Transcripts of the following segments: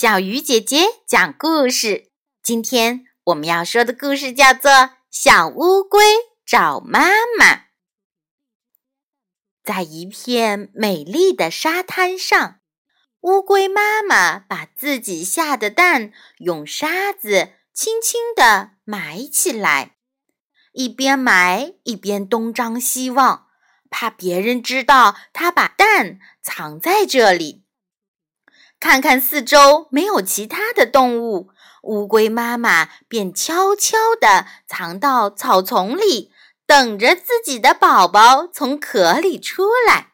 小鱼姐姐讲故事。今天我们要说的故事叫做《小乌龟找妈妈》。在一片美丽的沙滩上，乌龟妈妈把自己下的蛋用沙子轻轻地埋起来，一边埋一边东张西望，怕别人知道她把蛋藏在这里。看看四周没有其他的动物，乌龟妈妈便悄悄地藏到草丛里，等着自己的宝宝从壳里出来。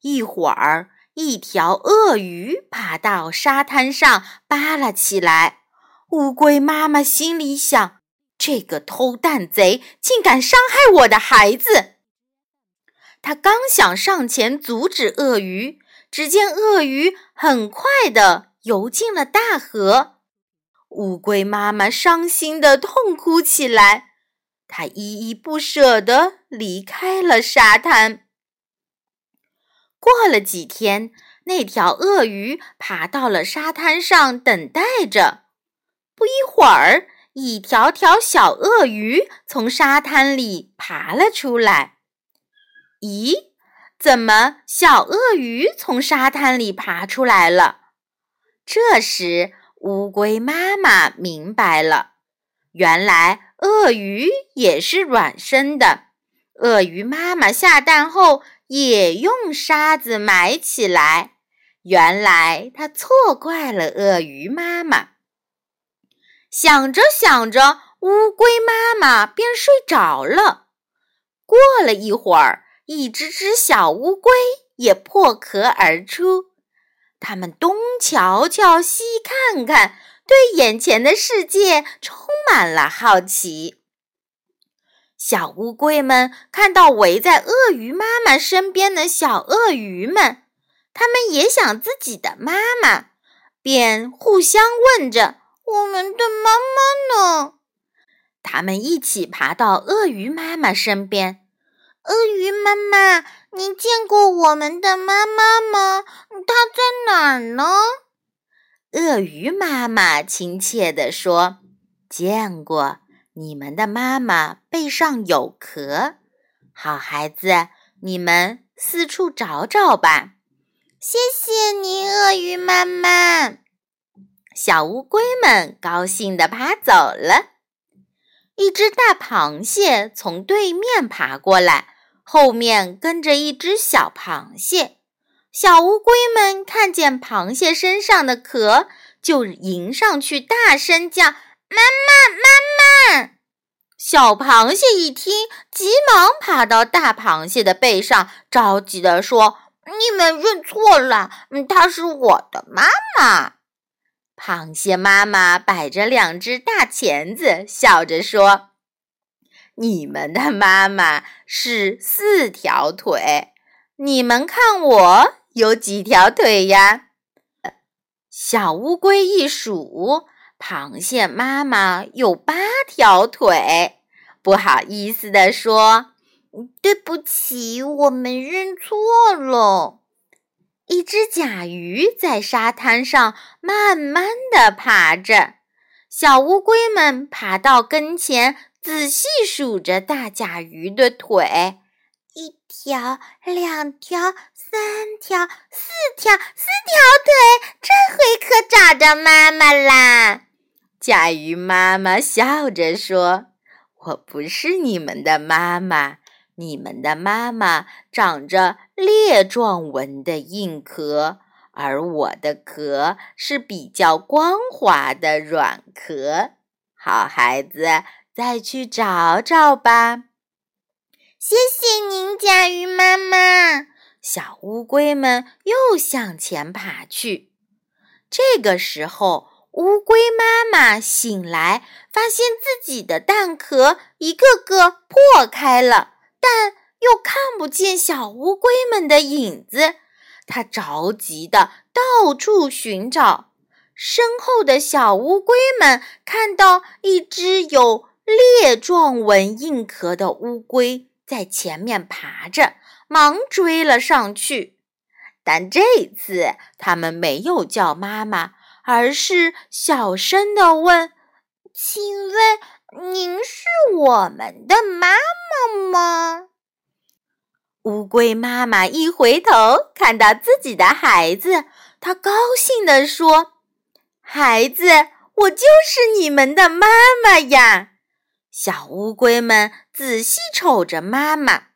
一会儿，一条鳄鱼爬到沙滩上扒拉起来。乌龟妈妈心里想：这个偷蛋贼竟敢伤害我的孩子！他刚想上前阻止鳄鱼。只见鳄鱼很快地游进了大河，乌龟妈妈伤心地痛哭起来，它依依不舍地离开了沙滩。过了几天，那条鳄鱼爬到了沙滩上等待着。不一会儿，一条条小鳄鱼从沙滩里爬了出来。咦？怎么，小鳄鱼从沙滩里爬出来了？这时，乌龟妈妈明白了，原来鳄鱼也是卵生的。鳄鱼妈妈下蛋后也用沙子埋起来。原来它错怪了鳄鱼妈妈。想着想着，乌龟妈妈便睡着了。过了一会儿。一只只小乌龟也破壳而出，它们东瞧瞧，西看看，对眼前的世界充满了好奇。小乌龟们看到围在鳄鱼妈妈身边的小鳄鱼们，它们也想自己的妈妈，便互相问着：“我们的妈妈呢？”它们一起爬到鳄鱼妈妈身边。鳄鱼妈妈，你见过我们的妈妈吗？她在哪儿呢？鳄鱼妈妈亲切地说：“见过，你们的妈妈背上有壳。好孩子，你们四处找找吧。”谢谢你，鳄鱼妈妈。小乌龟们高兴地爬走了。一只大螃蟹从对面爬过来。后面跟着一只小螃蟹，小乌龟们看见螃蟹身上的壳，就迎上去，大声叫：“妈妈，妈妈！”小螃蟹一听，急忙爬到大螃蟹的背上，着急地说：“你们认错了，她是我的妈妈。”螃蟹妈妈摆着两只大钳子，笑着说。你们的妈妈是四条腿，你们看我有几条腿呀？小乌龟一数，螃蟹妈妈有八条腿。不好意思地说：“对不起，我们认错了。”一只甲鱼在沙滩上慢慢地爬着，小乌龟们爬到跟前。仔细数着大甲鱼的腿，一条、两条、三条、四条，四条腿，这回可找着妈妈啦！甲鱼妈妈笑着说：“我不是你们的妈妈，你们的妈妈长着裂状纹的硬壳，而我的壳是比较光滑的软壳。好孩子。”再去找找吧。谢谢您，甲鱼妈妈。小乌龟们又向前爬去。这个时候，乌龟妈妈醒来，发现自己的蛋壳一个个破开了，但又看不见小乌龟们的影子。它着急的到处寻找。身后的小乌龟们看到一只有。裂状纹硬壳的乌龟在前面爬着，忙追了上去。但这次他们没有叫妈妈，而是小声地问：“请问您是我们的妈妈吗？”乌龟妈妈一回头，看到自己的孩子，她高兴地说：“孩子，我就是你们的妈妈呀！”小乌龟们仔细瞅着妈妈，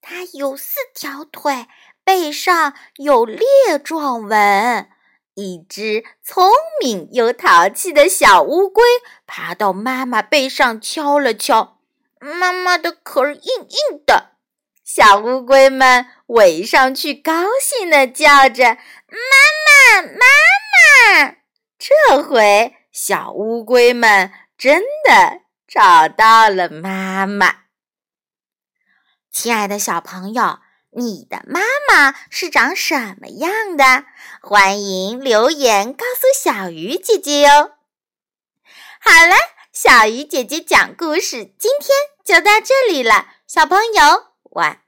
它有四条腿，背上有裂状纹。一只聪明又淘气的小乌龟爬到妈妈背上敲了敲，妈妈的壳硬硬的。小乌龟们围上去，高兴地叫着：“妈妈，妈妈！”这回，小乌龟们真的找到了妈妈。亲爱的小朋友，你的妈妈是长什么样的？欢迎留言告诉小鱼姐姐哟。好了，小鱼姐姐讲故事今天就到这里了，小朋友。晚